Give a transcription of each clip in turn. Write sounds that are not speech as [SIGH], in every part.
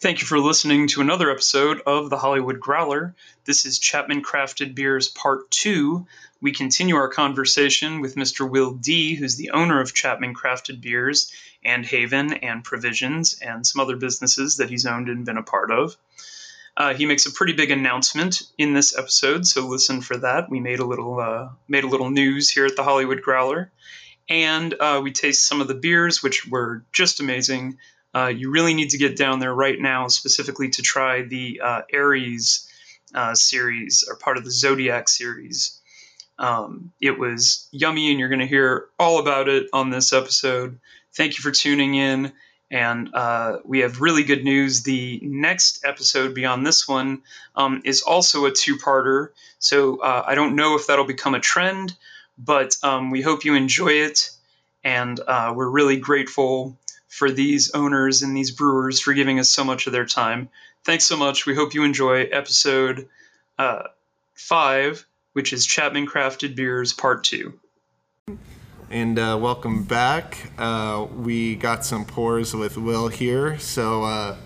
Thank you for listening to another episode of the Hollywood Growler. This is Chapman Crafted Beers Part 2. We continue our conversation with Mr. Will D., who's the owner of Chapman Crafted Beers and Haven and Provisions and some other businesses that he's owned and been a part of. Uh, he makes a pretty big announcement in this episode, so listen for that. We made a little uh, made a little news here at the Hollywood Growler, and uh, we taste some of the beers, which were just amazing. Uh, you really need to get down there right now, specifically to try the uh, Aries uh, series or part of the Zodiac series. Um, it was yummy, and you're going to hear all about it on this episode. Thank you for tuning in. And uh, we have really good news. The next episode beyond this one um, is also a two parter. So uh, I don't know if that'll become a trend, but um, we hope you enjoy it. And uh, we're really grateful for these owners and these brewers for giving us so much of their time. Thanks so much. We hope you enjoy episode uh, five, which is Chapman Crafted Beers Part Two. And uh, welcome back. Uh, we got some pours with Will here, so uh,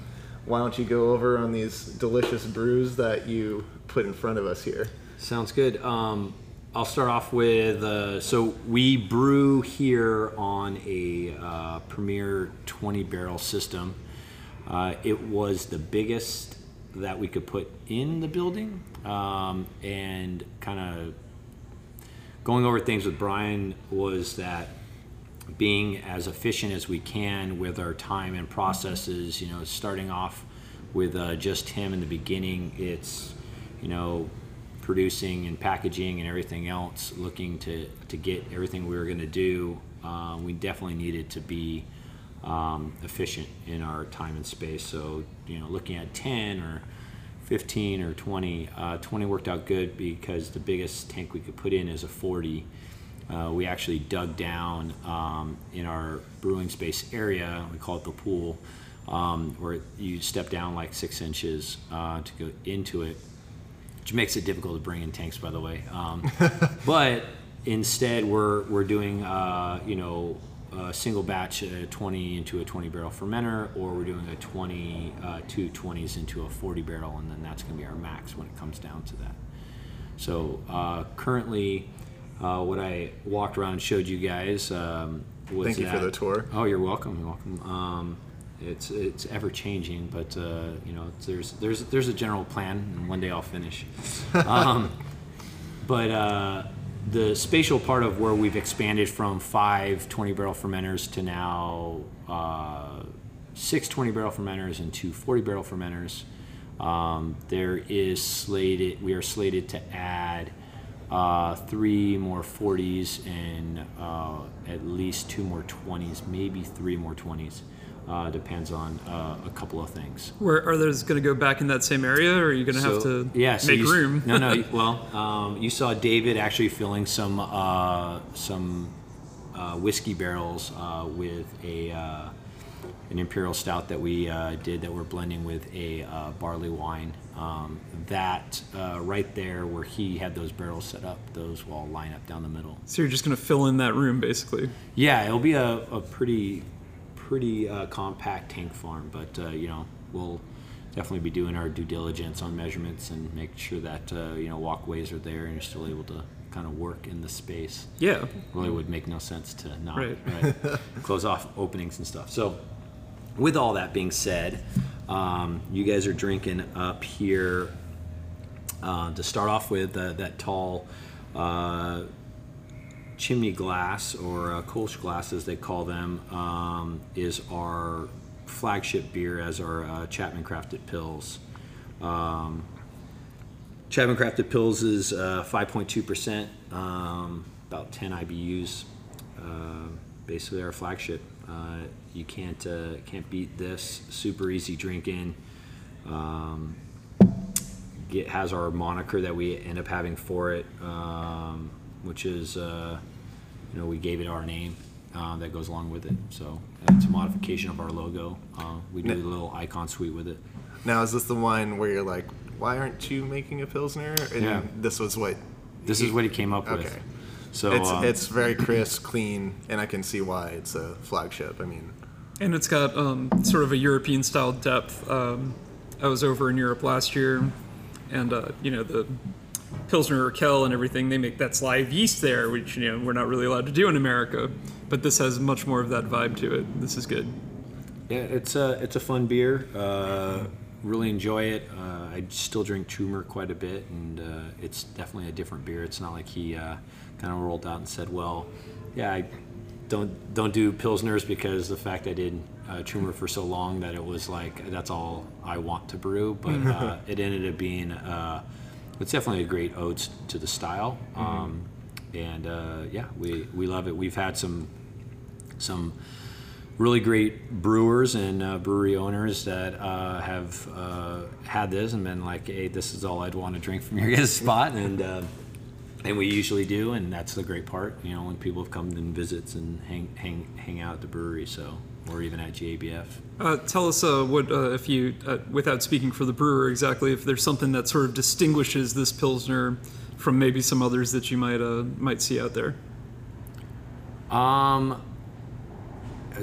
why don't you go over on these delicious brews that you put in front of us here? Sounds good. Um, I'll start off with uh, so we brew here on a uh, Premier 20 barrel system. Uh, it was the biggest that we could put in the building, um, and kind of going over things with Brian was that being as efficient as we can with our time and processes. You know, starting off with uh, just him in the beginning, it's you know producing and packaging and everything else, looking to, to get everything we were going to do, uh, we definitely needed to be um, efficient in our time and space. So, you know, looking at 10 or 15 or 20, uh, 20 worked out good because the biggest tank we could put in is a 40. Uh, we actually dug down um, in our brewing space area, we call it the pool, um, where you step down like six inches uh, to go into it which makes it difficult to bring in tanks, by the way. Um, [LAUGHS] but instead, we're we're doing uh, you know a single batch a 20 into a 20 barrel fermenter, or we're doing a 20 uh, two 20s into a 40 barrel, and then that's going to be our max when it comes down to that. So uh, currently, uh, what I walked around and showed you guys. Um, was Thank you that, for the tour. Oh, you're welcome. You're welcome. Um, it's it's ever changing, but uh, you know there's there's there's a general plan, and one day I'll finish. [LAUGHS] um, but uh, the spatial part of where we've expanded from five 20 barrel fermenters to now uh, six 20 barrel fermenters and two 40 barrel fermenters. Um, there is slated. We are slated to add uh, three more 40s and uh, at least two more 20s, maybe three more 20s. Uh, depends on uh, a couple of things. Where are those going to go back in that same area, or are you going to have to yeah, so make you, room? no, no. [LAUGHS] Well, um, you saw David actually filling some uh, some uh, whiskey barrels uh, with a uh, an imperial stout that we did that we're blending with a barley wine. Um, that right there, where he had those barrels set up, those will all line up down the middle. So you're just going to fill in that room, basically. Yeah, it'll be a, a pretty pretty uh, compact tank farm, but uh, you know we'll definitely be doing our due diligence on measurements and make sure that uh, you know walkways are there and you're still able to kind of work in the space. Yeah, really would make no sense to not right. right close off openings and stuff. So, with all that being said, um, you guys are drinking up here uh, to start off with uh, that tall uh, chimney glass or uh, Kolsch glass as they call them um, is our flagship beer as our uh, Chapman Crafted Pils. Um, Chapman Crafted Pils is uh, 5.2%, um, about 10 IBUs. Uh, basically, our flagship. Uh, you can't uh, can't beat this. Super easy drinking. Um, it has our moniker that we end up having for it. Um, which is, uh, you know, we gave it our name uh, that goes along with it. So it's a modification of our logo. Uh, we do a little icon suite with it. Now, is this the one where you're like, why aren't you making a Pilsner? And Yeah. this was what. This is what he came up with. So It's, um, it's very crisp, clean, and I can see why it's a flagship. I mean, And it's got um, sort of a European style depth. Um, I was over in Europe last year, and uh, you know the Pilsner Urquell and everything. They make that's live yeast there, which you know we're not really allowed to do in America. But this has much more of that vibe to it. This is good. Yeah, it's a it's a fun beer. Uh, really enjoy it. Uh, I still drink Trumer quite a bit, and uh, it's definitely a different beer. It's not like he uh, kind of rolled out and said, "Well, yeah, I don't don't do pilsners because the fact I did uh, Trumer for so long that it was like that's all I want to brew." But [LAUGHS] uh, it ended up being uh, it's definitely a great ode to the style, um, and uh, yeah, we we love it. We've had some some really great brewers and uh, brewery owners that uh, have uh, had this and been like, "Hey, this is all I'd want to drink from your guys' spot," and uh, and we usually do, and that's the great part. You know, when people have come and visits and hang hang hang out at the brewery, so or even at GABF. Uh, tell us uh, what uh, if you, uh, without speaking for the brewer exactly, if there's something that sort of distinguishes this pilsner from maybe some others that you might uh, might see out there. Um,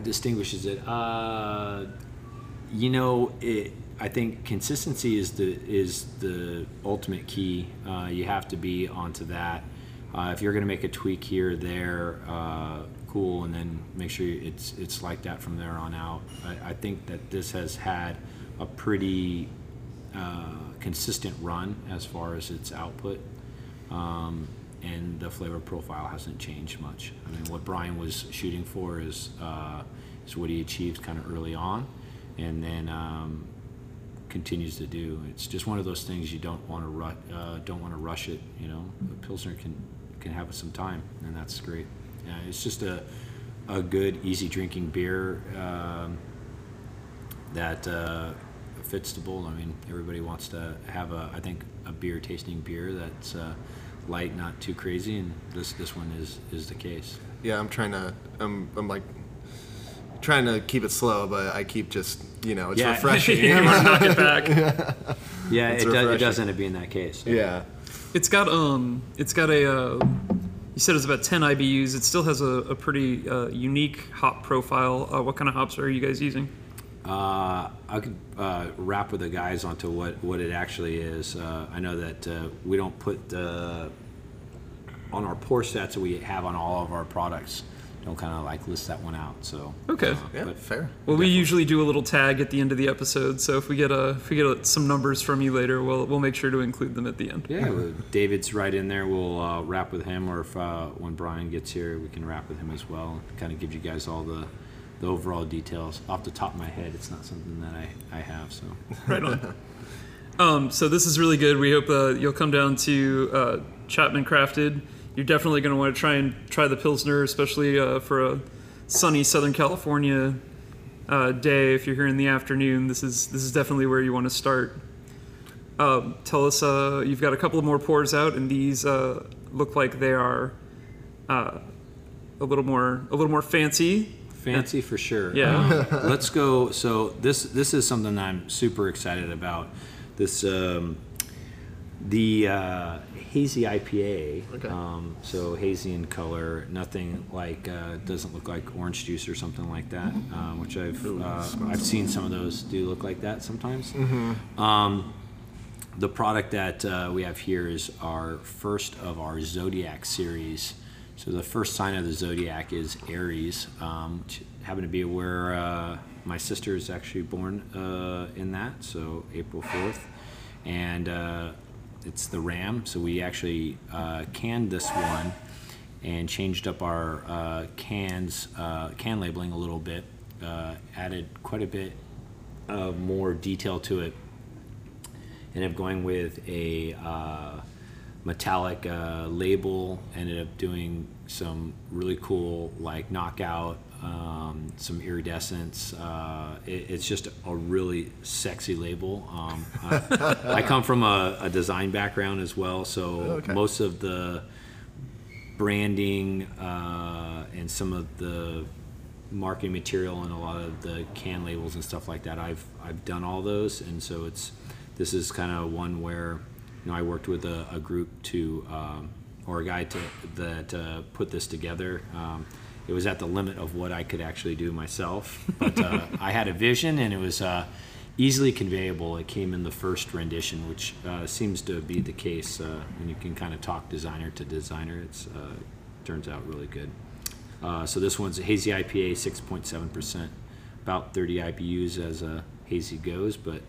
distinguishes it. Uh, you know, it. I think consistency is the is the ultimate key. Uh, you have to be onto that. Uh, if you're going to make a tweak here or there, uh, cool, and then make sure it's it's like that from there on out. I, I think that this has had a pretty uh, consistent run as far as its output. Um, and the flavor profile hasn't changed much. I mean, what Brian was shooting for is uh, is what he achieved kind of early on, and then um, continues to do. It's just one of those things you don't want to ru- uh, don't want to rush it. You know, a pilsner can can have some time, and that's great. Yeah, it's just a a good, easy drinking beer um, that uh, fits the mold. I mean, everybody wants to have a I think a beer tasting beer that's uh, light, not too crazy, and this this one is is the case. Yeah, I'm trying to. I'm, I'm like trying to keep it slow, but I keep just you know it's Yeah. refreshing. [LAUGHS] you knock it back. [LAUGHS] Yeah, It's it, does, it does end up being that case. yeah. It's got um, it's got a. Uh, you said it's about 10 IBUs. It still has a, a pretty uh, unique hop profile. Uh, what kind of hops are you guys using? Uh, I could uh, wrap with the guys onto what, what it actually is. Uh, I know that uh, we don't put on our pour sets that we have on all of our products. Don't kind of like list that one out. So Okay. uh, Yeah, but fair. Well, we usually do a little tag at the end of the episode, so if we get a if we get a, some numbers from you later, we'll we'll make sure to include them at the end. Yeah, well, David's right in there. We'll uh, wrap with him, or if uh, when Brian gets here, we can wrap with him as well. Kind of give you guys all the, the overall details. Off the top of my head, it's not something that I, I have. So [LAUGHS] Right on. Um, so this is really good. We hope uh, you'll come down to uh, Chapman Crafted. You're definitely going to want to try and try the Pilsner, especially uh, for a sunny Southern California uh, day. If you're here in the afternoon, this is this is definitely where you want to start. Um, tell us, uh, you've got a couple of more pours out, and these uh, look like they are uh, a little more a little more fancy. fancy for sure. Yeah. Um, [LAUGHS] let's go. So this this is something I'm super excited about. This um, the uh, hazy IPA. Okay. Um, so hazy in color, nothing like uh, doesn't look like orange juice or something like that, um, which I've uh, I've seen some of those do look like that sometimes. Um, the product that uh, we have here is our first of our Zodiac series. So the first sign of the Zodiac is Aries. Um, which happen to be where uh, my sister is actually born uh, in that, so April 4th. And uh, it's the Ram. So we actually uh, canned this one and changed up our uh, cans, uh, can labeling a little bit, uh, added quite a bit of more detail to it ended up going with a uh, metallic uh, label ended up doing some really cool like knockout um, some iridescence uh, it, it's just a really sexy label um, I, I come from a, a design background as well so Okay. most of the branding uh, and some of the marketing material and a lot of the can labels and stuff like that. I've I've done all those, and so it's this is kind of one where you know I worked with a, a group to um, or a guy to that uh, put this together. Um, it was at the limit of what I could actually do myself. But uh, I had a vision, and it was uh, easily conveyable. It came in the first rendition, which uh, seems to be the case uh, when you can kind of talk designer to designer. It's uh, turns out really good. Uh, so this one's a hazy IPA, 6.7 percent, about 30 IBUs as a hazy goes, but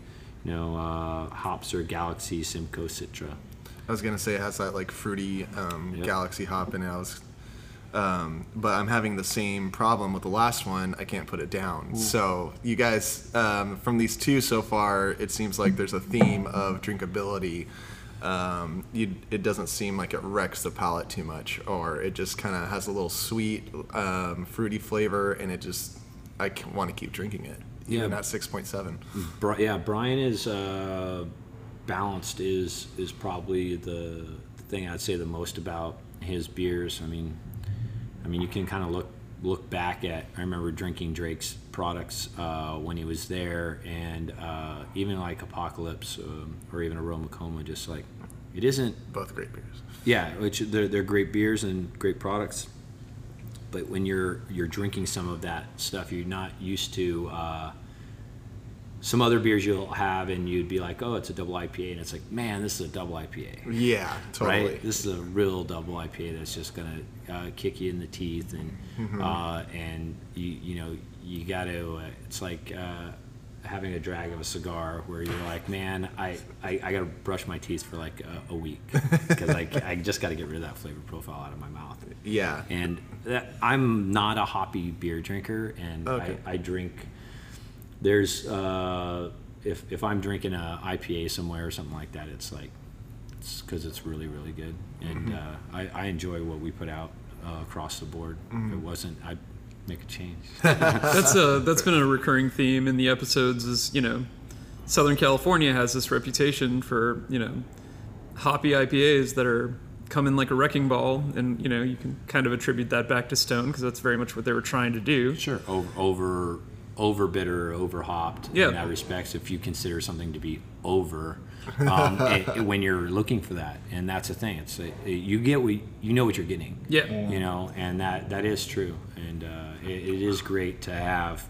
you know uh, hops are Galaxy, Simcoe, Citra. I was gonna say it has that like fruity um, Yep. galaxy hop in it. I was, um, but I'm having the same problem with the last one. I can't put it down. So you guys, um, from these two so far, it seems like there's a theme of drinkability. Um, you, it doesn't seem like it wrecks the palate too much, or it just kind of has a little sweet, um, fruity flavor, and it just I want to keep drinking it. Even Yeah. at 6.7. Bri- yeah, Brian is uh, balanced. is is probably the thing I'd say the most about his beers. I mean, I mean, you can kind of look look back at. I remember drinking Drake's products uh, when he was there, and uh, even like Hopocalypse um, or even Aroma Coma, just like it isn't Both great beers. yeah, which they're, they're great beers and great products. But when you're you're drinking some of that stuff, you're not used to. Uh, some other beers you'll have, and you'd be like, "Oh, it's a double IPA," and it's like, "Man, this is a double IPA." Yeah, totally. Right? This is a real double IPA that's just gonna uh, kick you in the teeth, and Mm-hmm. uh, and you you know you got to. Uh, it's like uh, having a drag of a cigar where you're like, man, I I, I got to brush my teeth for like a, a week [LAUGHS] because I I just got to get rid of that flavor profile out of my mouth. Yeah. And that, I'm not a hoppy beer drinker, and Okay. I, I drink. There's uh, if if I'm drinking a IPA somewhere or something like that, it's like it's because it's really really good, and uh, I, I enjoy what we put out uh, across the board. If it wasn't, I'd make a change. [LAUGHS] that's a that's been a recurring theme in the episodes. Is you know, Southern California has this reputation for you know, hoppy IPAs that are come in like a wrecking ball, and you know you can kind of attribute that back to Stone because that's very much what they were trying to do. Sure. Over over over bitter, or over hopped Yeah. in that respects. If you consider something to be over, um, [LAUGHS] it- when you're looking for that, and that's the thing. It's uh, you get what you know what you're getting. Yeah. You know, and that that is true, and uh, it, it is great to have.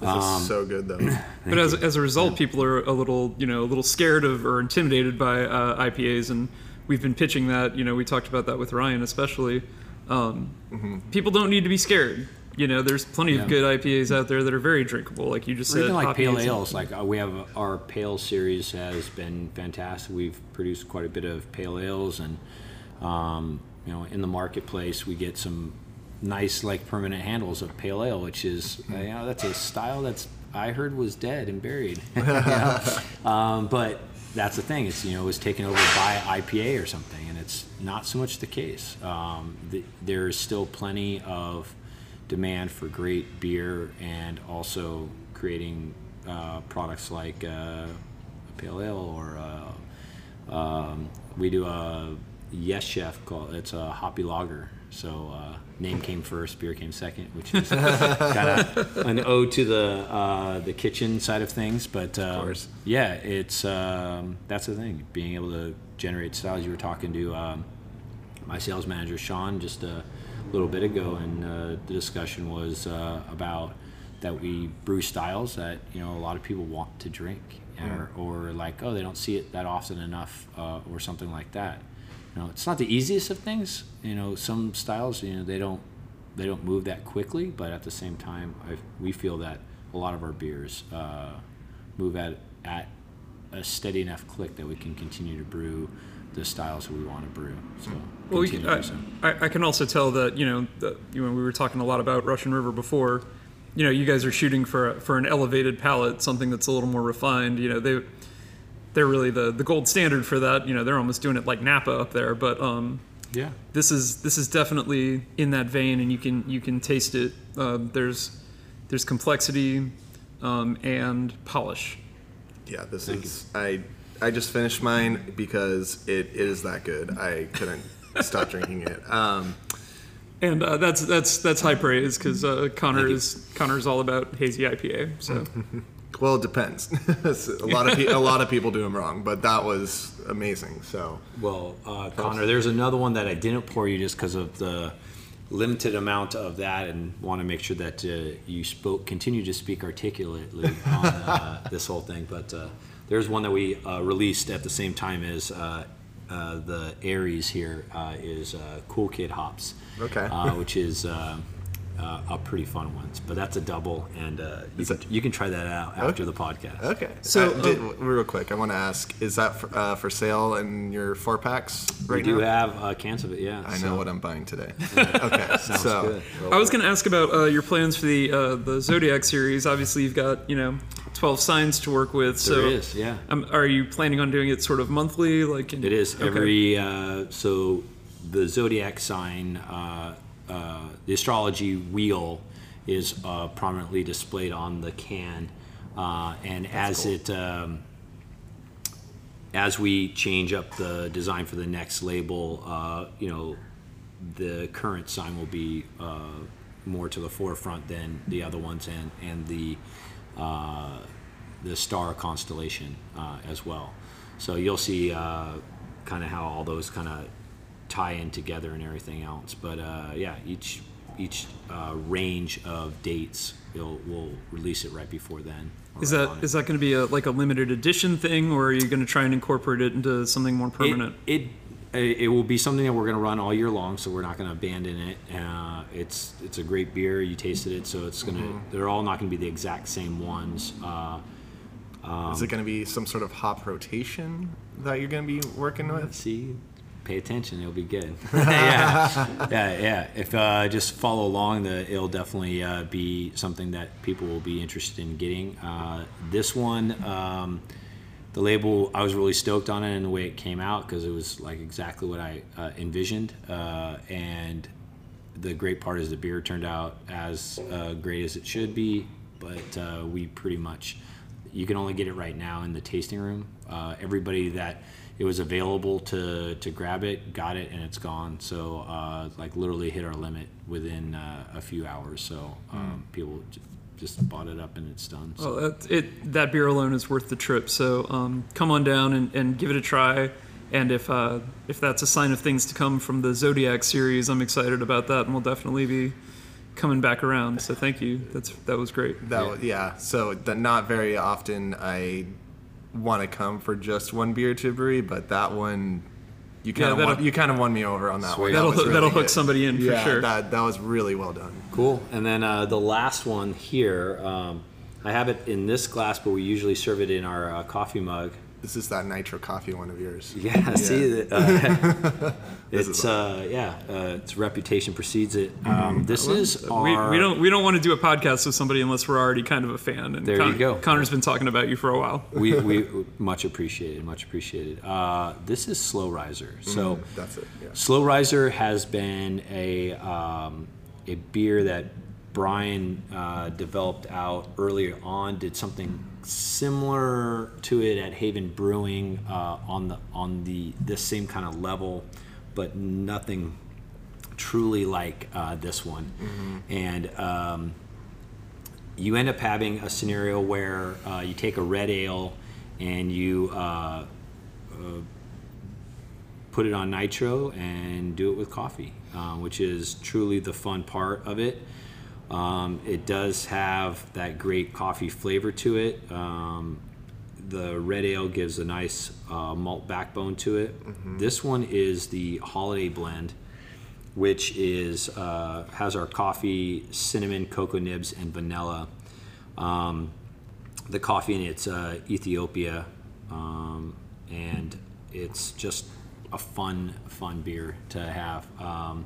This Um, is so good though. [CLEARS THROAT] But as, as a result, people are a little, you know, a little scared of or intimidated by uh, IPAs, and we've been pitching that. You know, we talked about that with Ryan, especially. Um, People don't need to be scared. You know, there's plenty Yeah. of good IPAs out there that are very drinkable, like you just Or said. even like pale ales, like uh, we have our pale series has been fantastic. We've produced quite a bit of pale ales, and um, you know, in the marketplace, we get some nice like permanent handles of pale ale, which is uh, you know that's a style that's I heard was dead and buried. [LAUGHS] Um, but that's the thing; it's you know it was taken over by IPA or something, and it's not so much the case. Um, the, there's still plenty of demand for great beer and also creating uh, products like uh, a pale ale or uh, um, we do a yes chef called it's a hoppy lager. So uh, name came first beer came second which is [LAUGHS] kind of an ode to the uh, the kitchen side of things. But um, course. yeah it's um, that's the thing being able to generate styles. You were talking to um, my sales manager Sean just a little bit ago, and uh, the discussion was uh, about that we brew styles that you know a lot of people want to drink, or, or like oh they don't see it that often enough, uh, or something like that. You know, it's not the easiest of things. You know, some styles you know they don't they don't move that quickly, but at the same time, I, we feel that a lot of our beers uh, move at at a steady enough click that we can continue to brew the styles that we want to brew. So Well, we continue can, to so. I, I, I can also tell that you know, the, you know, we were talking a lot about Russian River before. You know, you guys are shooting for a, for an elevated palette, something that's a little more refined. You know, they they're really the the gold standard for that. You know, they're almost doing it like Napa up there. But um, Yeah. this is this is definitely in that vein, and you can you can taste it. Uh, there's there's complexity um, and polish. Yeah, this is I I just finished mine because it is that good. I couldn't [LAUGHS] stop drinking it. Um, And uh, that's that's that's high praise because uh, Connor Thank you. is Connor's all about hazy IPA. So [LAUGHS] well, it depends. [LAUGHS] a lot of pe- a lot of people do them wrong, but that was amazing. So Well, uh, Connor, there's another one that I didn't pour you just because of the limited amount of that, and want to make sure that uh, you spoke continue to speak articulately on uh, this whole thing. But uh, there's one that we uh, released at the same time as uh, uh, the Aries here uh, is uh, Cool Kid Hops. Okay. Uh, which is uh, uh, a pretty fun one. But that's a double, and uh, you, can, you can try that out after Okay. the podcast. Okay. So, So, did, real quick, I want to ask: Is that for, uh, for sale in your four packs right we do now? have uh, cans of it, yeah. I so- know what I'm buying today. [LAUGHS] [LAUGHS] okay. Sounds so, good. Well, I was going to ask about uh, your plans for the uh, the Zodiac series. Obviously, you've got you know twelve signs to work with. So, There is, yeah. Um, are you planning on doing it sort of monthly? Like in, It is Okay. every uh, so the zodiac sign, uh, the astrology wheel is uh, prominently displayed on the can, uh, and as it um, as we change up the design for the next label, uh, you know, the current sign will be uh, more to the forefront than the other ones, and and the uh, the star constellation uh, as well. So you'll see uh, kind of how all those kind of tie in together and everything else. But uh, yeah, each each uh, range of dates we'll, we'll release it right before then. Is right that on it. is that going to be a like a limited edition thing, or are you going to try and incorporate it into something more permanent? It, it it will be something that we're going to run all year long, so we're not going to abandon it. Uh, it's it's a great beer. You tasted it, so it's going to. Mm-hmm. They're all not going to be the exact same ones. Uh, is it going to be some sort of hop rotation that you're going to be working with? see, pay attention. It'll be good. [LAUGHS] [LAUGHS] yeah, yeah, yeah. If uh, just follow along, the it'll definitely uh, be something that people will be interested in getting. Uh, this one, um, the label, I was really stoked on it and the way it came out because it was like exactly what I uh, envisioned. Uh, and the great part is the beer turned out as uh, great as it should be, but uh, we pretty much you can only get it right now in the tasting room. Uh, everybody that it was available to to grab it got it and it's gone. So uh, like literally hit our limit within uh, a few hours. So um, people j- just bought it up and it's done. So. Well, that, it that beer alone is worth the trip. So um, come on down and, and give it a try. And if uh, if that's a sign of things to come from the Zodiac series, I'm excited about that, and we'll definitely be coming back around. So thank you. That's that was great. That yeah. yeah. So that not very often I want to come for just one beer to a brewery, but that one you kind of that'll- won, you kind of won me over on that Sweet. one. That That'll was really that'll hook somebody in for yeah, sure. that that was really well done. Cool. And then uh, the last one here, um, I have it in this glass, but we usually serve it in our uh, coffee mug. This is that nitro coffee one of yours. Yeah, see, that, uh, [LAUGHS] it's uh, yeah, uh, its reputation precedes it. Um, this is we, our. we don't we don't want to do a podcast with somebody unless we're already kind of a fan. And There you go. Connor's been talking about you for a while. we, we [LAUGHS] much appreciated, much appreciated. Uh, this is Slow Riser. So That's it. Yeah. Slow Riser has been a um, a beer that Brian uh, developed out earlier on. Did something similar to it at Haven Brewing uh, on the on the this same kind of level, but nothing truly like uh, this one. And um, you end up having a scenario where uh, you take a red ale and you uh, uh, put it on nitro and do it with coffee, uh, which is truly the fun part of it. Um, it does have that great coffee flavor to it. Um, the red ale gives a nice uh, malt backbone to it. This one is the holiday blend, which is uh, has our coffee, cinnamon, cocoa nibs, and vanilla. Um, the coffee in it's uh, Ethiopia, um, and it's just a fun, fun beer to have. Um,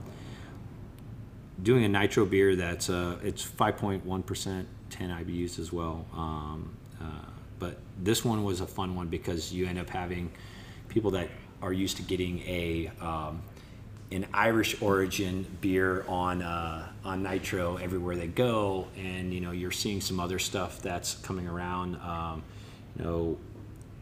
doing a nitro beer that's uh, it's 5.1 percent, 10 IBUs as well. Um, uh, but this one was a fun one because you end up having people that are used to getting a um, an Irish origin beer on uh, on nitro everywhere they go, and you know you're seeing some other stuff that's coming around. Um, you know,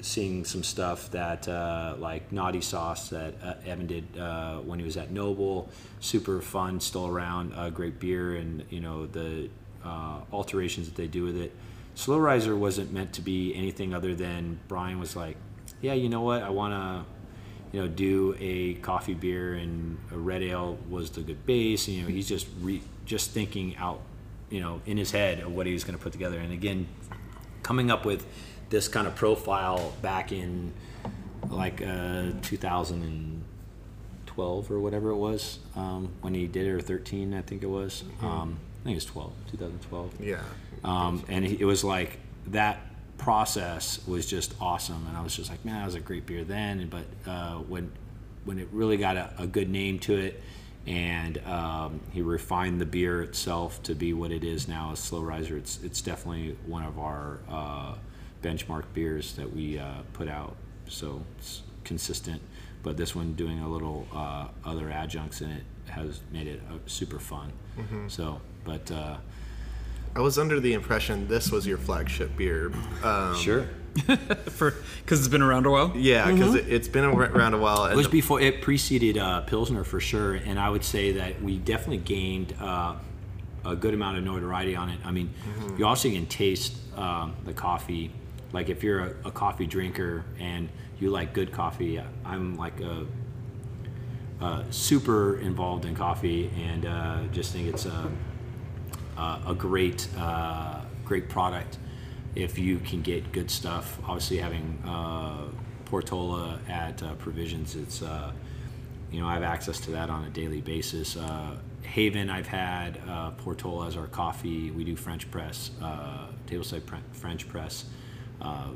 seeing some stuff that uh, like Naughty Sauce that uh, Evan did uh, when he was at Noble, super fun, still around, uh, great beer, and you know the uh, alterations that they do with it. Slow Riser wasn't meant to be anything other than Brian was like, yeah, you know what, I want to you know, do a coffee beer and a red ale was the good base. And, You know, he's just re, just thinking out, you know, in his head of what he was going to put together. And again, coming up with this kind of profile back in like uh, 2012 or whatever it was um, when he did it, or 13, I think it was. Um, I think it was 12, 2012. Yeah. Um, and he, it was like that process was just awesome, and I was just like, man, that was a great beer then. But uh, when when it really got a, a good name to it, and um, he refined the beer itself to be what it is now, a slow riser. It's it's definitely one of our uh, benchmark beers that we uh, put out. So it's consistent, but this one doing a little uh, other adjuncts in it has made it uh, super fun. So, but uh, I was under the impression this was your flagship beer. Um, sure. [LAUGHS] For because it's been around a while. Yeah, because it, it's been around a while. It was before it preceded uh, Pilsner for sure, and I would say that we definitely gained uh, a good amount of notoriety on it. I mean, you also can taste um, the coffee. Like if you're a, a coffee drinker and you like good coffee, I'm like a, uh, super involved in coffee and uh, just think it's a, a, a great uh, great product if you can get good stuff. Obviously, having uh, Portola at uh, Provisions, it's uh, you know I have access to that on a daily basis. Uh, Haven, I've had uh, Portola as our coffee. We do French press, uh, tableside French press, uh,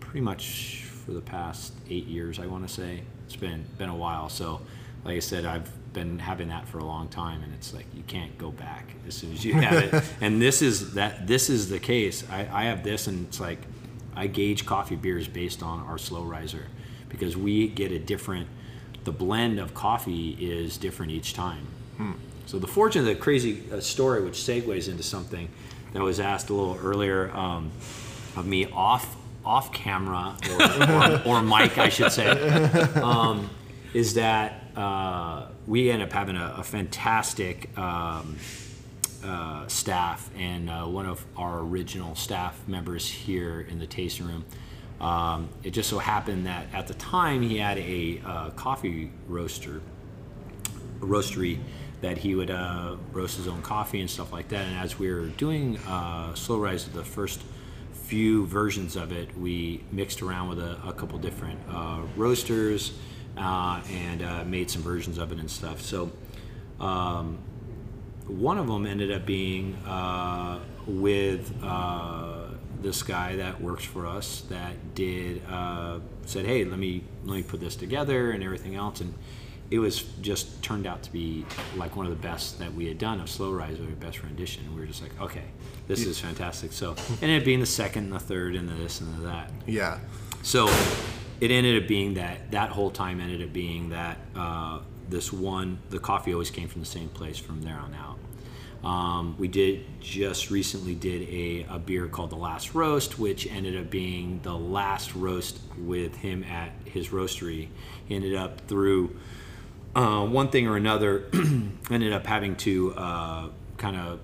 pretty much for the past eight years. I want to say it's been been a while. So, like I said, I've been having that for a long time, and it's like you can't go back as soon as you have it. [LAUGHS] and this is that this is the case. I, I have this, and it's like I gauge coffee beers based on our slow riser because we get a different. The blend of coffee is different each time. So the fortune of the crazy uh, story, which segues into something that was asked a little earlier um, of me off off camera or, or, or mic, I should say, um, is that uh, we end up having a, a fantastic um, uh, staff, and uh, one of our original staff members here in the tasting room. Um, it just so happened that at the time he had a uh, coffee roaster, roastery that he would uh, roast his own coffee and stuff like that. And as we were doing uh, Slow Rise, the first few versions of it, we mixed around with a, a couple different uh, roasters uh, and uh, made some versions of it and stuff. So um, one of them ended up being uh, with uh, this guy that works for us that did said, "Hey, let me let me put this together and everything else." And it was just turned out to be like one of the best that we had done of Slow Rise, our best rendition. And we were just like, "Okay, this is fantastic." So ended up being the second, and the third, and the this and the that. Yeah. So it ended up being that that whole time ended up being that uh, this one the coffee always came from the same place from there on out. Um, we did just recently did a, a beer called the Last Roast, which ended up being the last roast with him at his roastery. He ended up through uh, one thing or another, [CLEARS THROAT] ended up having to uh, kind of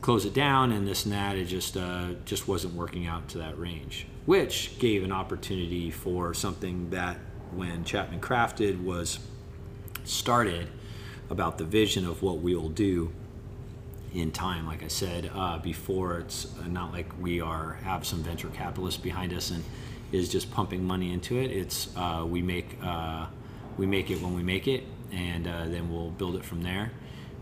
close it down and this and that. It just uh, just wasn't working out to that range, which gave an opportunity for something that when Chapman Crafted was started about the vision of what we will do in time. Like I said uh, before, it's not like we are have some venture capitalists behind us and is just pumping money into it. It's uh, we make uh, we make it when we make it, and uh, then we'll build it from there.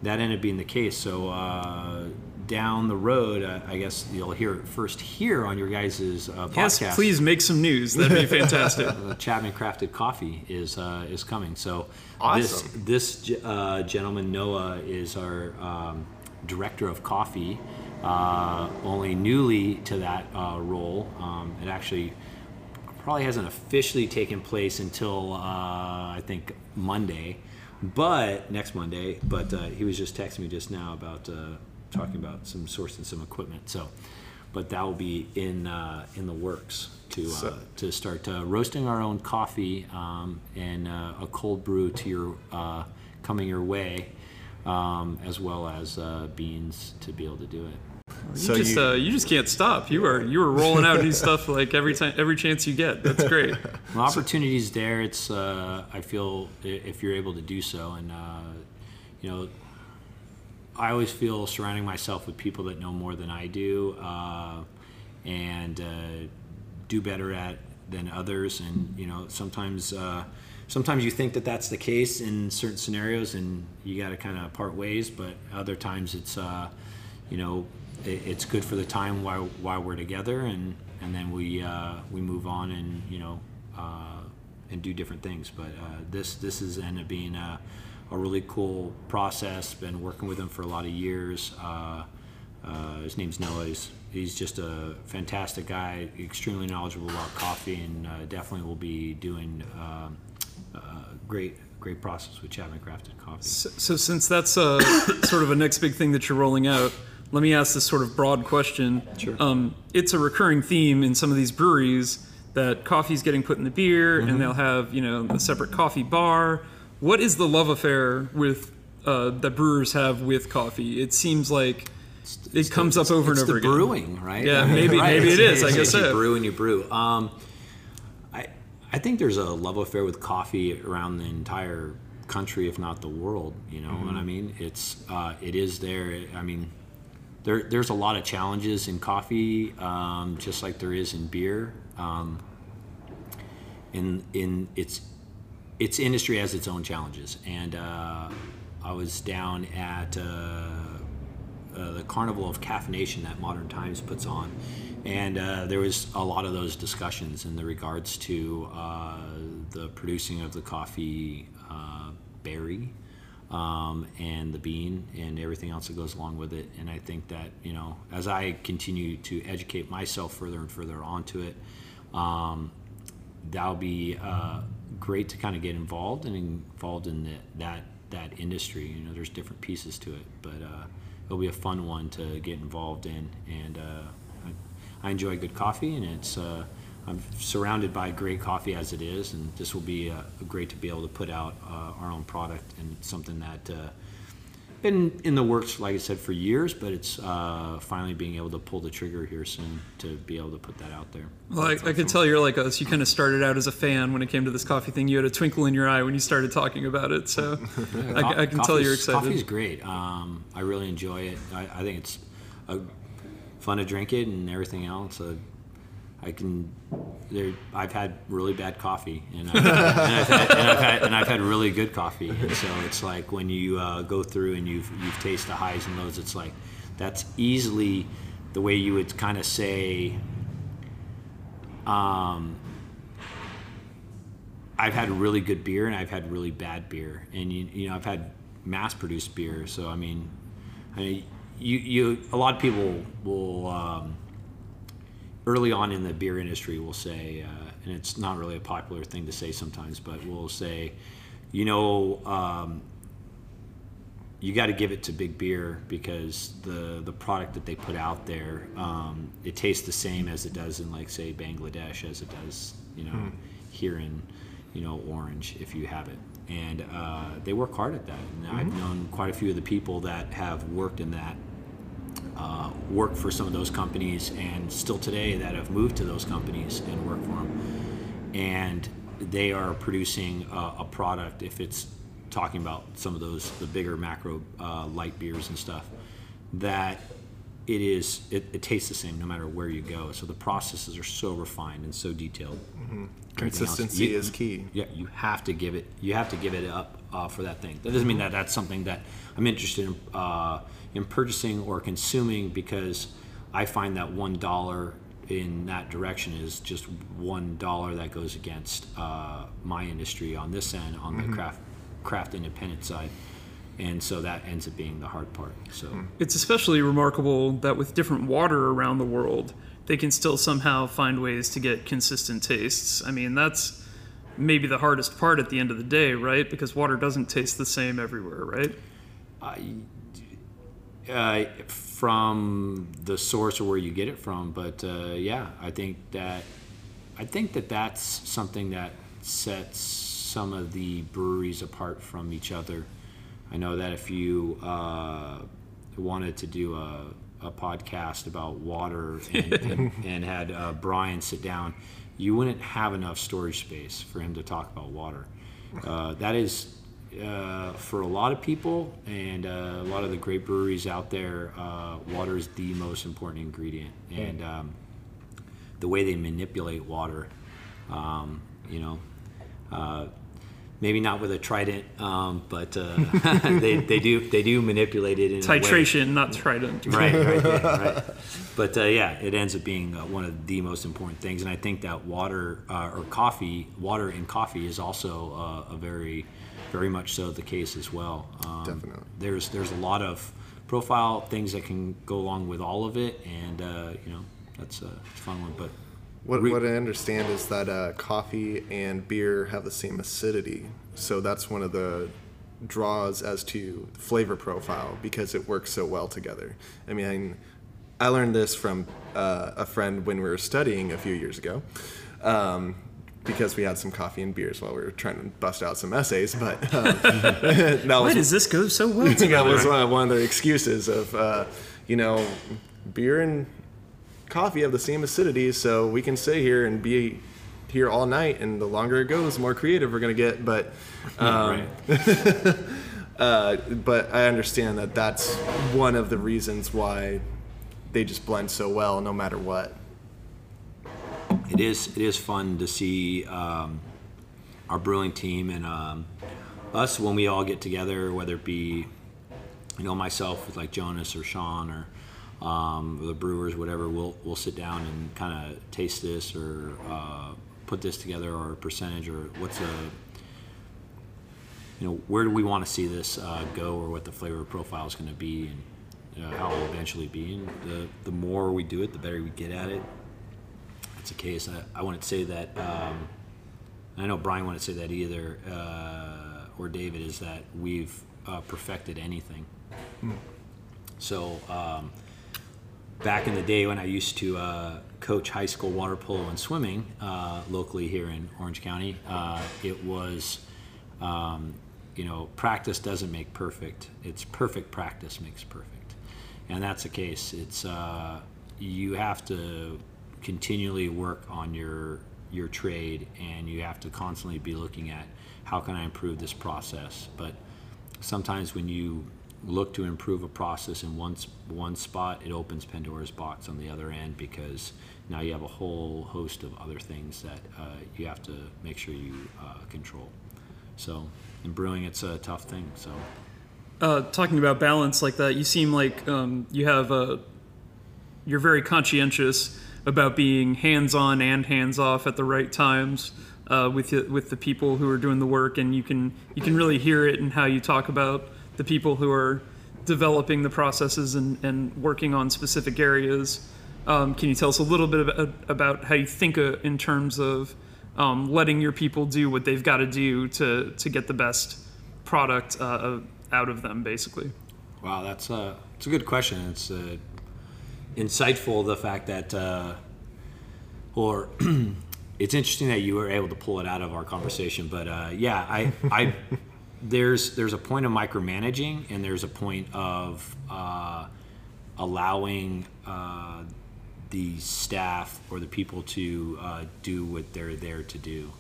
That ended up being the case. So uh, down the road, uh, I guess you'll hear it first here on your guys' uh, Yes, podcast. please make some news. That'd be [LAUGHS] fantastic. Uh, Chapman Crafted Coffee is uh, is coming. So Awesome. this this uh, gentleman Noah is our um, director of coffee. Uh, only newly to that uh, role. Um, it actually probably hasn't officially taken place until uh, I think Monday, but next Monday. But uh, he was just texting me just now about uh, talking about some sourcing some equipment. So, but that will be in uh, in the works to uh, So- to start uh, roasting our own coffee um, and uh, a cold brew to your uh, coming your way, um, as well as uh, beans to be able to do it. You So just you- uh, you just can't stop. You are you are rolling out new stuff like every time every chance you get. That's great. When opportunities there, it's uh, I feel i- if you're able to do so, and uh, you know, I always feel surrounding myself with people that know more than I do, uh, and uh, do better at than others. And you know, sometimes uh, sometimes you think that that's the case in certain scenarios, and you got to kind of part ways. But other times, it's uh, you know, it, it's good for the time while while we're together, and and then we uh, we move on and you know uh, and do different things. But this this has ended up being a, a really cool process. Been working with him for a lot of years. Uh, uh, his name's Noah. He's, he's just a fantastic guy, extremely knowledgeable about coffee, and uh, definitely will be doing um, uh, great great process with Chapman Crafted Coffee. So, so since that's uh, [COUGHS] sort of a next big thing that you're rolling out, let me ask this sort of broad question. Sure. Um, it's a recurring theme in some of these breweries that coffee's getting put in the beer, Mm-hmm. and they'll have you know a separate coffee bar. What is the love affair with uh, that brewers have with coffee? It seems like it comes up over it's and over the again. brewing, right? Yeah, [LAUGHS] maybe- maybe it It's- is, I guess [LAUGHS] so. You brew and you brew. Um, I I think there's a love affair with coffee around the entire country, if not the world. You know what I Mm-hmm. mean? It's uh, it is there. I mean, there there's a lot of challenges in coffee, um, just like there is in beer. Um, in in its its industry has its own challenges, and uh, I was down at. Uh, uh, the Carnival of Caffeination that Modern Times puts on, and uh, there was a lot of those discussions in the regards to uh, the producing of the coffee berry um, and the bean and everything else that goes along with it. And I think that you know, as I continue to educate myself further and further onto it, um, that'll be uh, great to kind of get involved and involved in the, that that industry. You know, there's different pieces to it, but uh, it'll be a fun one to get involved in. And uh, I, I enjoy good coffee, and it's uh, I'm surrounded by great coffee as it is, and this will be uh, great to be able to put out uh, our own product and something that. Been in the works, like I said, for years, but it's uh, finally being able to pull the trigger here soon to be able to put that out there. Well, I, I can tell you're like us. You kind of started out as a fan when it came to this coffee thing. You had a twinkle in your eye when you started talking about it. So [LAUGHS] I, Co- I can tell you're excited. Coffee's great. Um, I really enjoy it. I, I think it's uh fun to drink it and everything else. Uh, I can. I've had really bad coffee, and, I, and, I've had, and, I've had, and I've had really good coffee. And so it's like when you uh, go through and you've you've tasted the highs and lows. It's like that's easily the way you would kind of say. Um, I've had really good beer and I've had really bad beer, and you, you know I've had mass-produced beer. So I mean, I mean, you you a lot of people will um, early on in the beer industry we'll say, uh, and it's not really a popular thing to say sometimes, but we'll say, you know. Um, you got to give it to big beer because the the product that they put out there um, it tastes the same as it does in like say Bangladesh as it does you know here in you know Orange if you have it. And uh, they work hard at that. And I've known quite a few of the people that have worked in that uh, work for some of those companies and still today that have moved to those companies and work for them and they are producing a, a product if it's talking about some of those the bigger macro uh, light beers and stuff that it is it, it tastes the same no matter where you go. So the processes are so refined and so detailed. Else- Consistency you- is key. yeah you have to give it you have to give it up uh, for that thing. That doesn't mean that that's something that i'm interested in uh, in purchasing or consuming because i find that one dollar in that direction is just one dollar that goes against uh, my industry on this end on the craft craft independent side and so that ends up being the hard part so It's especially remarkable that with different water around the world, they can still somehow find ways to get consistent tastes. I mean, that's maybe the hardest part at the end of the day, right? Because water doesn't taste the same everywhere, right? uh, from the source or where you get it from. But uh, yeah, I think that I think that that's something that sets some of the breweries apart from each other. I know that if you uh, wanted to do a a podcast about water and, [LAUGHS] and, and had uh, Brian sit down, you wouldn't have enough storage space for him to talk about water. Uh, that is uh, for a lot of people and uh, a lot of the great breweries out there, uh, water is the most important ingredient. And um, the way they manipulate water, um, you know, uh, maybe not with a trident, um, but uh, [LAUGHS] they, they do they do manipulate it in a way- Titration, not trident. right, right, yeah, right. But uh, yeah, it ends up being uh, one of the most important things, and I think that water uh, or coffee, water in coffee, is also uh, a very, very much so the case as well. Um, Definitely. There's there's a lot of profile things that can go along with all of it, and uh, you know that's a fun one. But What, Re- what I understand is that uh, coffee and beer have the same acidity, so that's one of the draws as to flavor profile because it works so well together. I mean, I learned this from uh, a friend when we were studying a few years ago. Um, because we had some coffee and beers while we were trying to bust out some essays, but um, [LAUGHS] [LAUGHS] that Why was does this go so well I [LAUGHS] think that was one of, one of the excuses of, uh, you know, beer and coffee have the same acidity, so we can sit here and be here all night, and the longer it goes, the more creative we're gonna get. But, um, right. uh, but I understand that that's one of the reasons why they just blend so well, no matter what. It is it is fun to see um, our brewing team and um, us when we all get together, whether it be you know myself with like Jonas or Sean or um, the brewers, whatever. We'll we'll sit down and kind of taste this or uh, put this together or a percentage or what's a you know where do we want to see this uh, go or what the flavor profile is going to be and uh, how it will eventually be. And the the more we do it, the better we get at it it's a case. I, I wouldn't say that. Um, I know Brian wouldn't say that either, uh, or David is that we've uh, perfected anything. So um, back in the day when I used to uh, coach high school water polo and swimming uh, locally here in Orange County, uh, it was. Um, you know, practice doesn't make perfect. It's perfect practice makes perfect, and that's the case. It's uh, you have to continually work on your your trade, and you have to constantly be looking at how can I improve this process. But sometimes when you look to improve a process in one one spot, it opens Pandora's box on the other end because now you have a whole host of other things that uh, you have to make sure you uh, control. So in brewing, it's a tough thing. So uh, talking about balance like that, you seem like um, you have a. You're very conscientious about being hands-on and hands-off at the right times uh, with the, with the people who are doing the work, and you can you can really hear it in how you talk about the people who are developing the processes and, and working on specific areas. Um, can you tell us a little bit about, about how you think uh, in terms of um, letting your people do what they've got to do to to get the best product uh, out of them, basically? Wow, that's a it's a good question. It's uh, insightful the fact that, uh, or [CLEARS THROAT] it's interesting that you were able to pull it out of our conversation. But uh, yeah, I, I [LAUGHS] there's there's a point of micromanaging and there's a point of uh, allowing uh, the staff or the people to uh, do what they're there to do.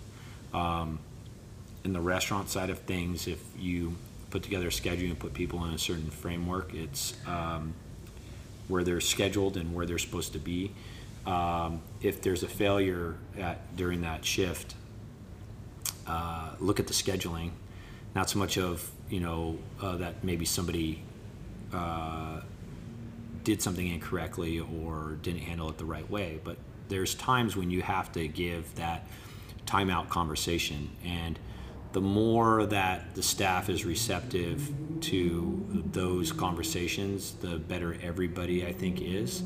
Um, in the restaurant side of things, if you put together a schedule and put people in a certain framework, it's um, where they're scheduled and where they're supposed to be. Um, if there's a failure at, during that shift, uh, look at the scheduling. Not so much of you know uh, that maybe somebody uh, did something incorrectly or didn't handle it the right way, but there's times when you have to give that timeout conversation and the more that the staff is receptive to those conversations, the better everybody I think is.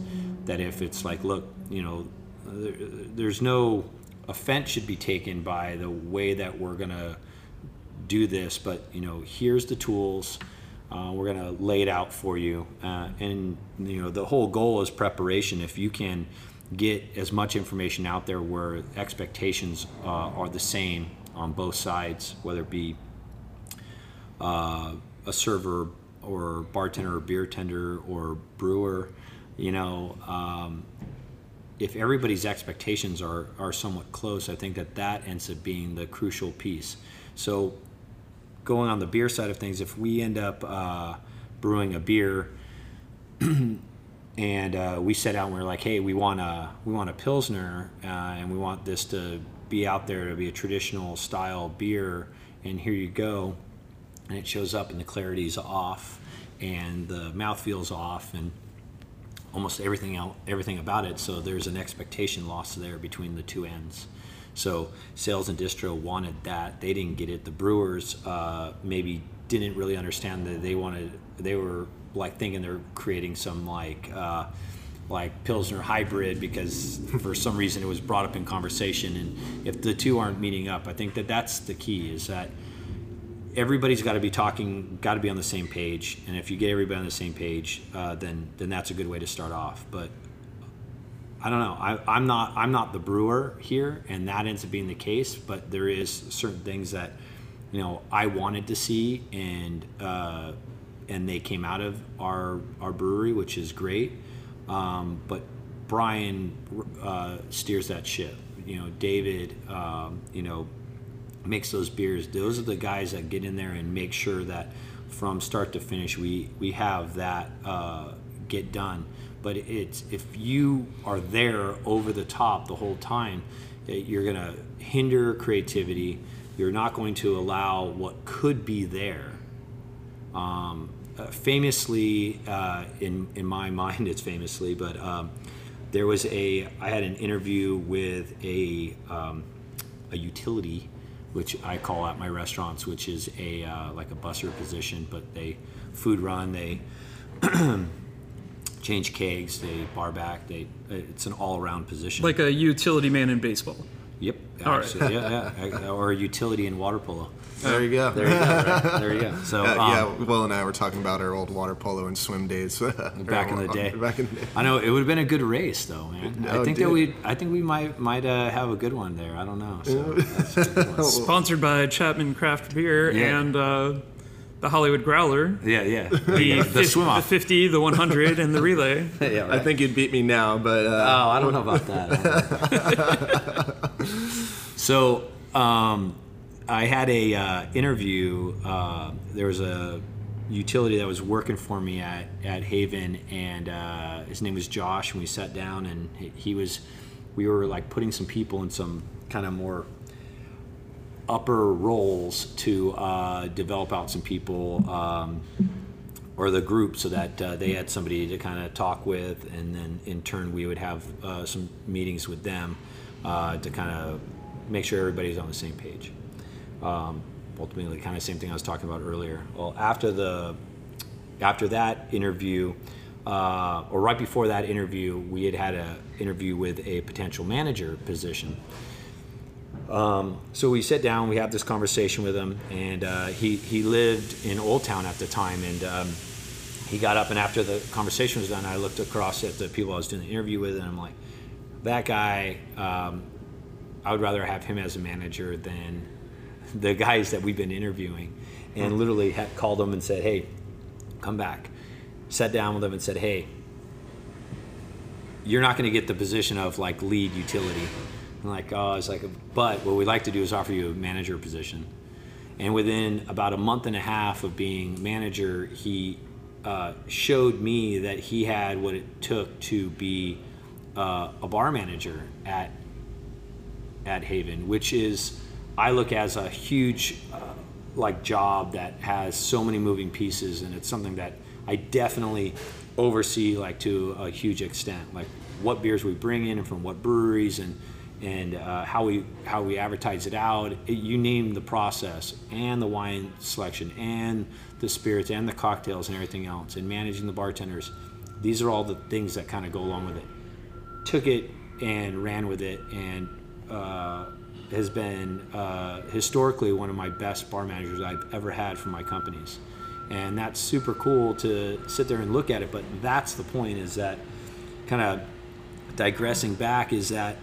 That if it's like, look, you know, there, there's no offense should be taken by the way that we're gonna do this, but you know, here's the tools. Uh, we're gonna lay it out for you, uh, and you know, the whole goal is preparation. If you can get as much information out there where expectations uh, are the same on both sides, whether it be uh, a server or bartender or beer tender or brewer, you know, um, if everybody's expectations are, are somewhat close, I think that that ends up being the crucial piece. So, going on the beer side of things, if we end up uh, brewing a beer [CLEARS THROAT] and uh, we set out and we're like, hey, we want a we want a pilsner, uh, and we want this to be out there to be a traditional style beer, and here you go, and it shows up and the clarity's off, and the mouth feels off, and almost everything else, everything about it. So there's an expectation loss there between the two ends. So sales and distro wanted that. They didn't get it. The brewers uh, maybe didn't really understand that they wanted. They were like thinking they're creating some like uh, like pilsner hybrid because for some reason it was brought up in conversation. And if the two aren't meeting up, I think that that's the key. Is that everybody's got to be talking, got to be on the same page. And if you get everybody on the same page, uh, then then that's a good way to start off. But I don't know. I, I'm not I'm not the brewer here, and that ends up being the case. But there is certain things that you know I wanted to see, and uh, and they came out of our our brewery, which is great. Um, but Brian uh, steers that ship. You know, David. Um, you know, makes those beers. Those are the guys that get in there and make sure that from start to finish we we have that uh, get done. But it's if you are there over the top the whole time, eh, you're going to hinder creativity. You're not going to allow what could be there. Um, famously, uh, in in my [LAUGHS] mind, it's famously, but um, there was a I had an interview with a um, a utility which I call at my restaurants, which is a uh, like a busser position, but they food run, they [CLEARS THROAT] change kegs, they bar back, they it's an all around position. Like a utility man in baseball. Yep. All right. Actually, yeah, yeah, or utility in water polo. There you go. There you go. Right? There you go. So Uh, um, yeah, Will and I were talking about our old water polo and swim days [LAUGHS] back in the day. Back in the day. I know it would have been a good race, though, man. I Oh, think that we, I think we might might uh, have a good one there. I don't know. So that's a good one. [LAUGHS] Sponsored by Chapman Craft Beer Yeah. and uh, the Hollywood Growler. yeah, yeah. [LAUGHS] The, the fif- swim the 50, the 100, and the relay. [LAUGHS] yeah, I think you'd beat me now, but uh, Oh, I don't know about that. I don't [LAUGHS] know. so, um, I had a uh, interview. Uh, there was a utility that was working for me at, at Haven, and uh, his name was Josh. And we sat down, and he, he was. We were like putting some people in some kind of more upper roles to uh, develop out some people. Um, or the group so that uh, they had somebody to kind of talk with, and then in turn we would have uh, some meetings with them uh, to kind of make sure everybody's on the same page. Um, ultimately, kind of same thing I was talking about earlier. Well, after the after that interview, uh, or right before that interview, we had had an interview with a potential manager position. Um, so we sit down, we have this conversation with him, and uh, he he lived in Old Town at the time, and um, he got up, and after the conversation was done, I looked across at the people I was doing the interview with, and I'm like, that guy, um, I would rather have him as a manager than [LAUGHS] the guys that we've been interviewing, and literally called him and said, hey, come back, sat down with him and said, hey, you're not going to get the position of like lead utility. Like, oh, it's like, but what we'd like to do is offer you a manager position. And within about a month and a half of being manager, he uh, showed me that he had what it took to be uh, a bar manager at at Haven, which is I look as a huge uh, like job that has so many moving pieces, and it's something that I definitely oversee like to a huge extent, like what beers we bring in and from what breweries and and uh, how we how we advertise it out. It- you name the process and the wine selection and the spirits and the cocktails and everything else, and managing the bartenders. These are all the things that kind of go along with it took it and ran with it and uh, has been uh, historically one of my best bar managers I've ever had for my companies. And that's super cool to sit there and look at it. But that's the point is that kind of digressing back is that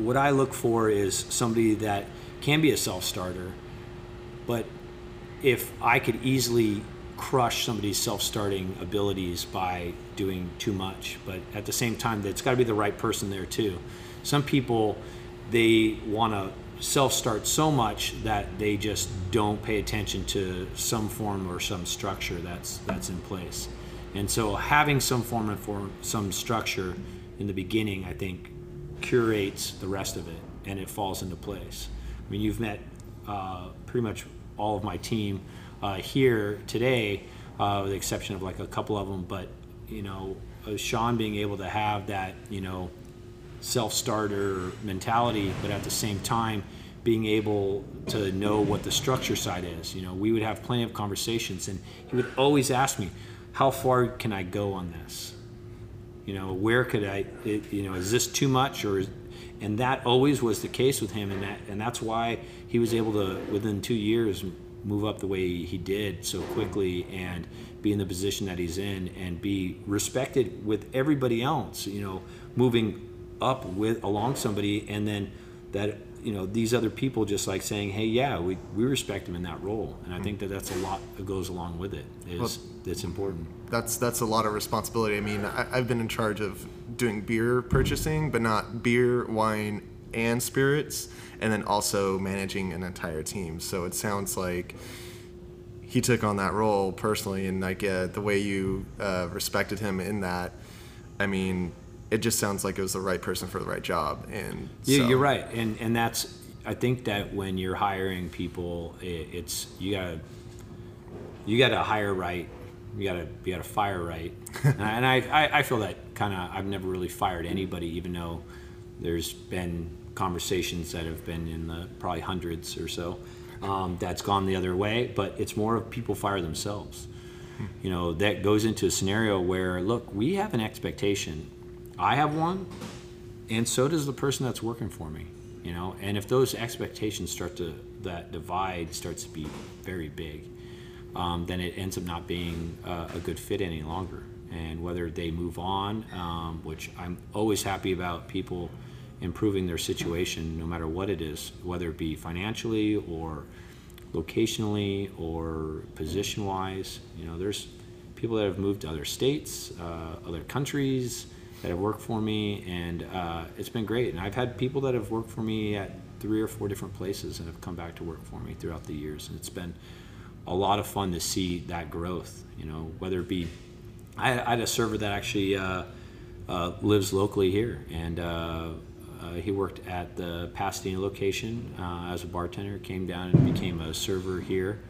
what I look for is somebody that can be a self starter, but if I could easily crush somebody's self-starting abilities by doing too much. But at the same time, it's got to be the right person there too. Some people they want to self-start so much that they just don't pay attention to some form or some structure that's that's in place. And so having some form of form, some structure in the beginning, I think, curates the rest of it, and it falls into place. I mean, you've met uh, pretty much all of my team uh, here today, uh, with the exception of like a couple of them. But you know, uh, Sean being able to have that, you know, self-starter mentality, but at the same time being able to know what the structure side is. You know, we would have plenty of conversations, and he would always ask me, "How far can I go on this? You know, where could I? It, you know, is this too much or?" Is, and that always was the case with him, and that and that's why he was able to within two years move up the way he did so quickly and be in the position that he's in and be respected with everybody else. You know, moving up with along somebody, and then that you know these other people just like saying, "Hey, yeah, we, we respect him in that role," and I think that that's a lot that goes along with it. Is well, it's important. That's that's a lot of responsibility. I mean, I, I've been in charge of doing beer purchasing, but not beer, wine, and spirits, and then also managing an entire team. So it sounds like he took on that role personally, and like uh, the way you uh, respected him in that. I mean, it just sounds like it was the right person for the right job. And so. yeah, you're right, and and that's I think that when you're hiring people, it, it's you gotta you gotta hire right, you gotta you gotta fire right, [LAUGHS] and I I, I feel that kind of I've never really fired anybody, even though there's been conversations that have been in the probably hundreds or so um, that's gone the other way, but it's more of people fire themselves. Hmm. You know that goes into a scenario where look, we have an expectation I have one, and so does the person that's working for me. You know, and if those expectations start to that divide starts to be very big, um, then it ends up not being a good fit any longer. And whether they move on, um, which I'm always happy about people improving their situation, no matter what it is, whether it be financially or locationally or position wise. You know, there's people that have moved to other states, uh, other countries that have worked for me, and uh, it's been great. And I've had people that have worked for me at three or four different places and have come back to work for me throughout the years. And it's been a lot of fun to see that growth. You know, whether it be I, I had a server that actually uh, uh, lives locally here, and uh, uh, he worked at the Pasadena location uh, as a bartender. Came down and became a server here,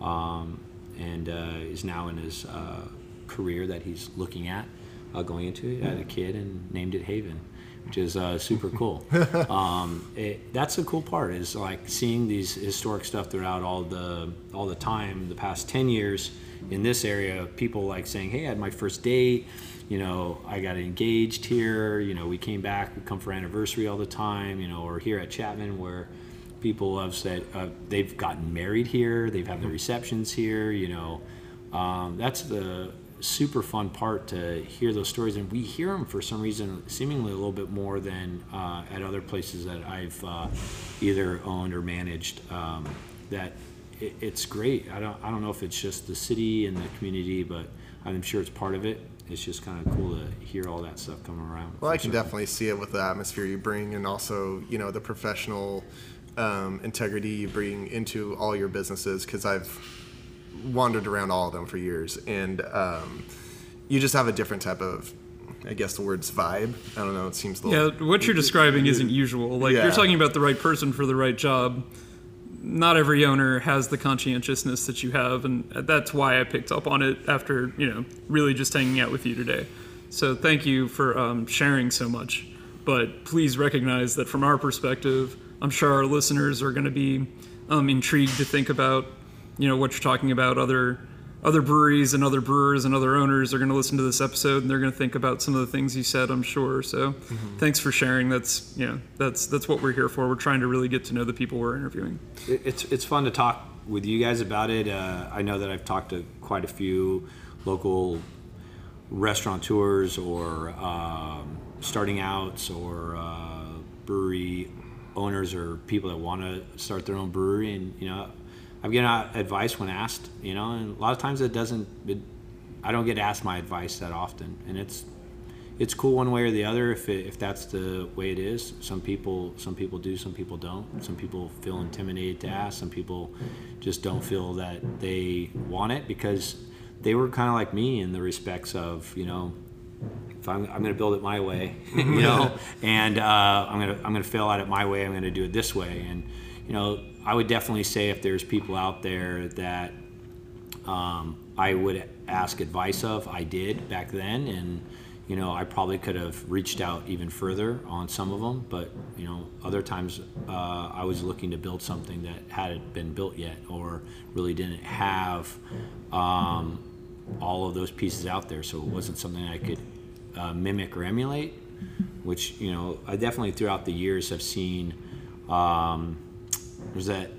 um, and is now in his career that he's looking at uh, going into it. I had a kid and named it Haven, which is uh, super [LAUGHS] cool. um, it, that's the cool part is like seeing these historic stuff throughout all the all the time. The past ten years in this area, people like saying, "Hey, I had my first date." You know, I got engaged here. You know, we came back. We come for anniversary all the time. You know, or here at Chapman where people have said uh, they've gotten married here. They've had their receptions here. You know, um, that's the super fun part to hear those stories, and we hear them for some reason, seemingly a little bit more than uh, at other places that I've uh, either owned or managed. Um, that it, it's great. I don't I don't know if it's just the city and the community, but I'm sure it's part of it. It's just kind of cool to hear all that stuff coming around. Well, I can definitely see it with the atmosphere you bring, and also you know the professional um, integrity you bring into all your businesses. Because I've wandered around all of them for years, and um, you just have a different type of I guess the word's vibe. I don't know. It seems yeah. What you're describing isn't usual. Like yeah. you're talking about the right person for the right job. Not every owner has the conscientiousness that you have, and that's why I picked up on it after you know really just hanging out with you today. So thank you for um, sharing so much. But please recognize that from our perspective, I'm sure our listeners are going to be um, intrigued to think about you know what you're talking about. Other other breweries and other brewers and other owners are going to listen to this episode and they're going to think about some of the things you said i'm sure. So mm-hmm. thanks for sharing. That's you know that's that's what we're here for. We're trying to really get to know the people we're interviewing. It's it's fun to talk with you guys about it. Uh, i know that i've talked to quite a few local restaurateurs or um, starting outs or uh, brewery owners or people that want to start their own brewery. And you know Given out advice when asked, you know, and a lot of times it doesn't. It, I don't get asked my advice that often, and it's it's cool one way or the other if, it, if that's the way it is. Some people some people do, some people don't. Some people feel intimidated to ask. Some people just don't feel that they want it because they were kind of like me in the respects of you know if I'm, I'm going to build it my way, [LAUGHS] you know, [LAUGHS] and uh, I'm going to I'm going to fail at it my way. I'm going to do it this way, and you know, I would definitely say if there's people out there that um, I would ask advice of, I did back then, and you know, I probably could have reached out even further on some of them, but you know, other times uh, I was looking to build something that hadn't been built yet, or really didn't have um, all of those pieces out there, so it wasn't something I could uh, mimic or emulate. Which you know, I definitely throughout the years have seen. Um, there's that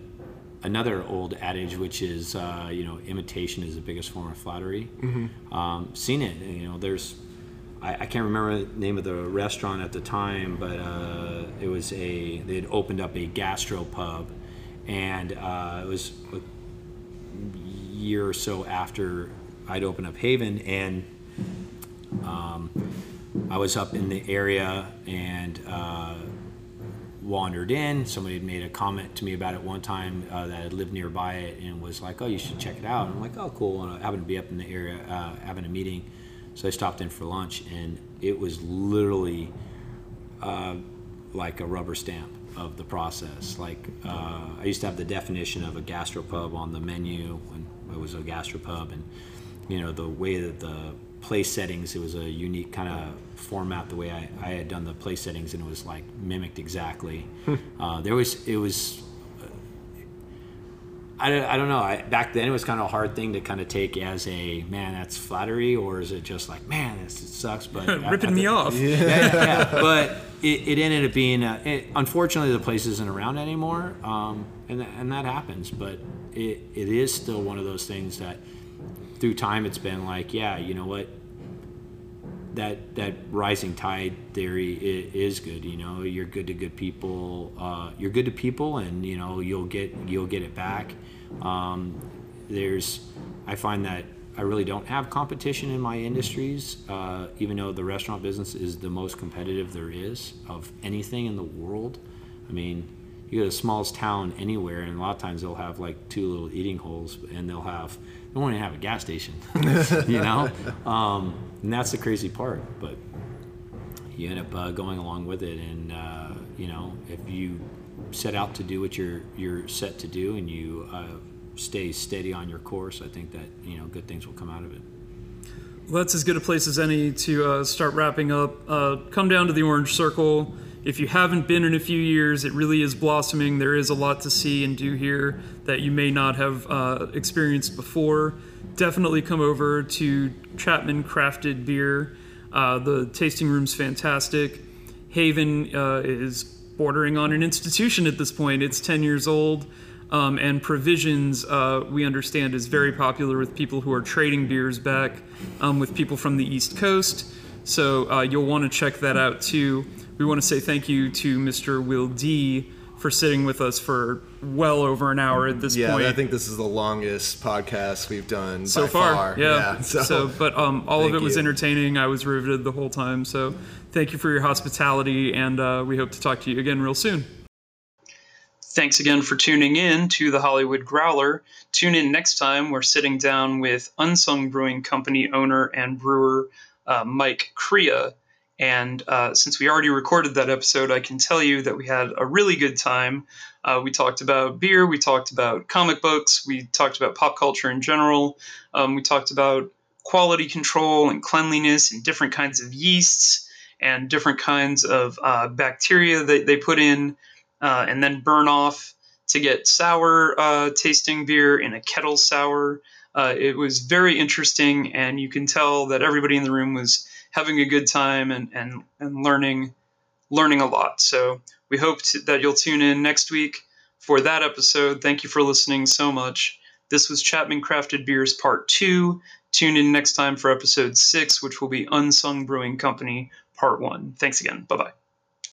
another old adage, which is uh, you know imitation is the biggest form of flattery. Mm-hmm. Um, seen it, you know. There's I, I, can't remember the name of the restaurant at the time, but uh, it was a they had opened up a gastro pub, and uh, it was a year or so after I'd opened up Haven, and um, I was up in the area and uh, wandered in. Somebody had made a comment to me about it one time uh, that had lived nearby it and was like, "Oh, you should check it out." And I'm like, "Oh, cool." And I happened to be up in the area uh, having a meeting, so I stopped in for lunch, and it was literally uh, like a rubber stamp of the process. Like uh, I used to have the definition of a gastropub on the menu when it was a gastropub, and you know the way that the play settings. It was a unique kind of format the way I, I had done the play settings, and it was like mimicked exactly. Hmm. uh, there was it was. I, I don't know. I, back then, it was kind of a hard thing to kind of take as a man. That's flattery, or is it just like man, this sucks? But [LAUGHS] ripping me off. Yeah, yeah. [LAUGHS] But it, it, ended up being. Uh, it, unfortunately, the place isn't around anymore, um, and and that happens. But it, it is still one of those things that through time it's been like yeah you know what? That that rising tide theory is, good you know? You're good to good people uh, you're good to people and you know you'll get you'll get it back. Um, there's i find that i really don't have competition in my industries uh, even though the restaurant business is the most competitive there is of anything in the world. I mean you go to the smallest town anywhere and a lot of times they'll have like two little eating holes and they'll have they won't even have a gas station, [LAUGHS] you know. Um, and that's the crazy part. But you end up uh, going along with it, and uh, you know, if you set out to do what you're you're set to do, and you uh, stay steady on your course, I think that you know good things will come out of it. Well, that's as good a place as any to uh, start wrapping up. Uh, come down to the Orange Circle if you haven't been in a few years, it really is blossoming. There is a lot to see and do here that you may not have uh, experienced before. Definitely come over to Chapman Crafted Beer. Uh, the tasting room's fantastic. Haven uh, is bordering on an institution at this point. It's 10 years old. Um, and Provisions, uh, we understand, is very popular with people who are trading beers back um, with people from the East Coast. So uh, you'll want to check that out too we want to say thank you to Mr. Wil Dee for sitting with us for well over an hour at this yeah, point. I think this is the longest podcast we've done so far. far. Yeah. yeah so, so, but um, all of it was you. entertaining. I was riveted the whole time. So, thank you for your hospitality, and uh, we hope to talk to you again real soon. Thanks again for tuning in to the Hollywood Growler. Tune in next time. We're sitting down with Unsung Brewing Company owner and brewer uh, Mike Crea and uh, since we already recorded that episode, I can tell you that we had a really good time. Uh, we talked about beer, we talked about comic books, we talked about pop culture in general, um, we talked about quality control and cleanliness and different kinds of yeasts and different kinds of uh, bacteria that they put in uh, and then burn off to get sour uh, tasting beer in a kettle sour. Uh, it was very interesting, and you can tell that everybody in the room was having a good time and, and, and learning learning a lot. So we hope to, that you'll tune in next week for that episode. Thank you for listening so much. This was Chapman Crafted Beers Part 2. Tune in next time for episode 6, which will be Unsung Brewing Company Part 1. Thanks again. Bye bye.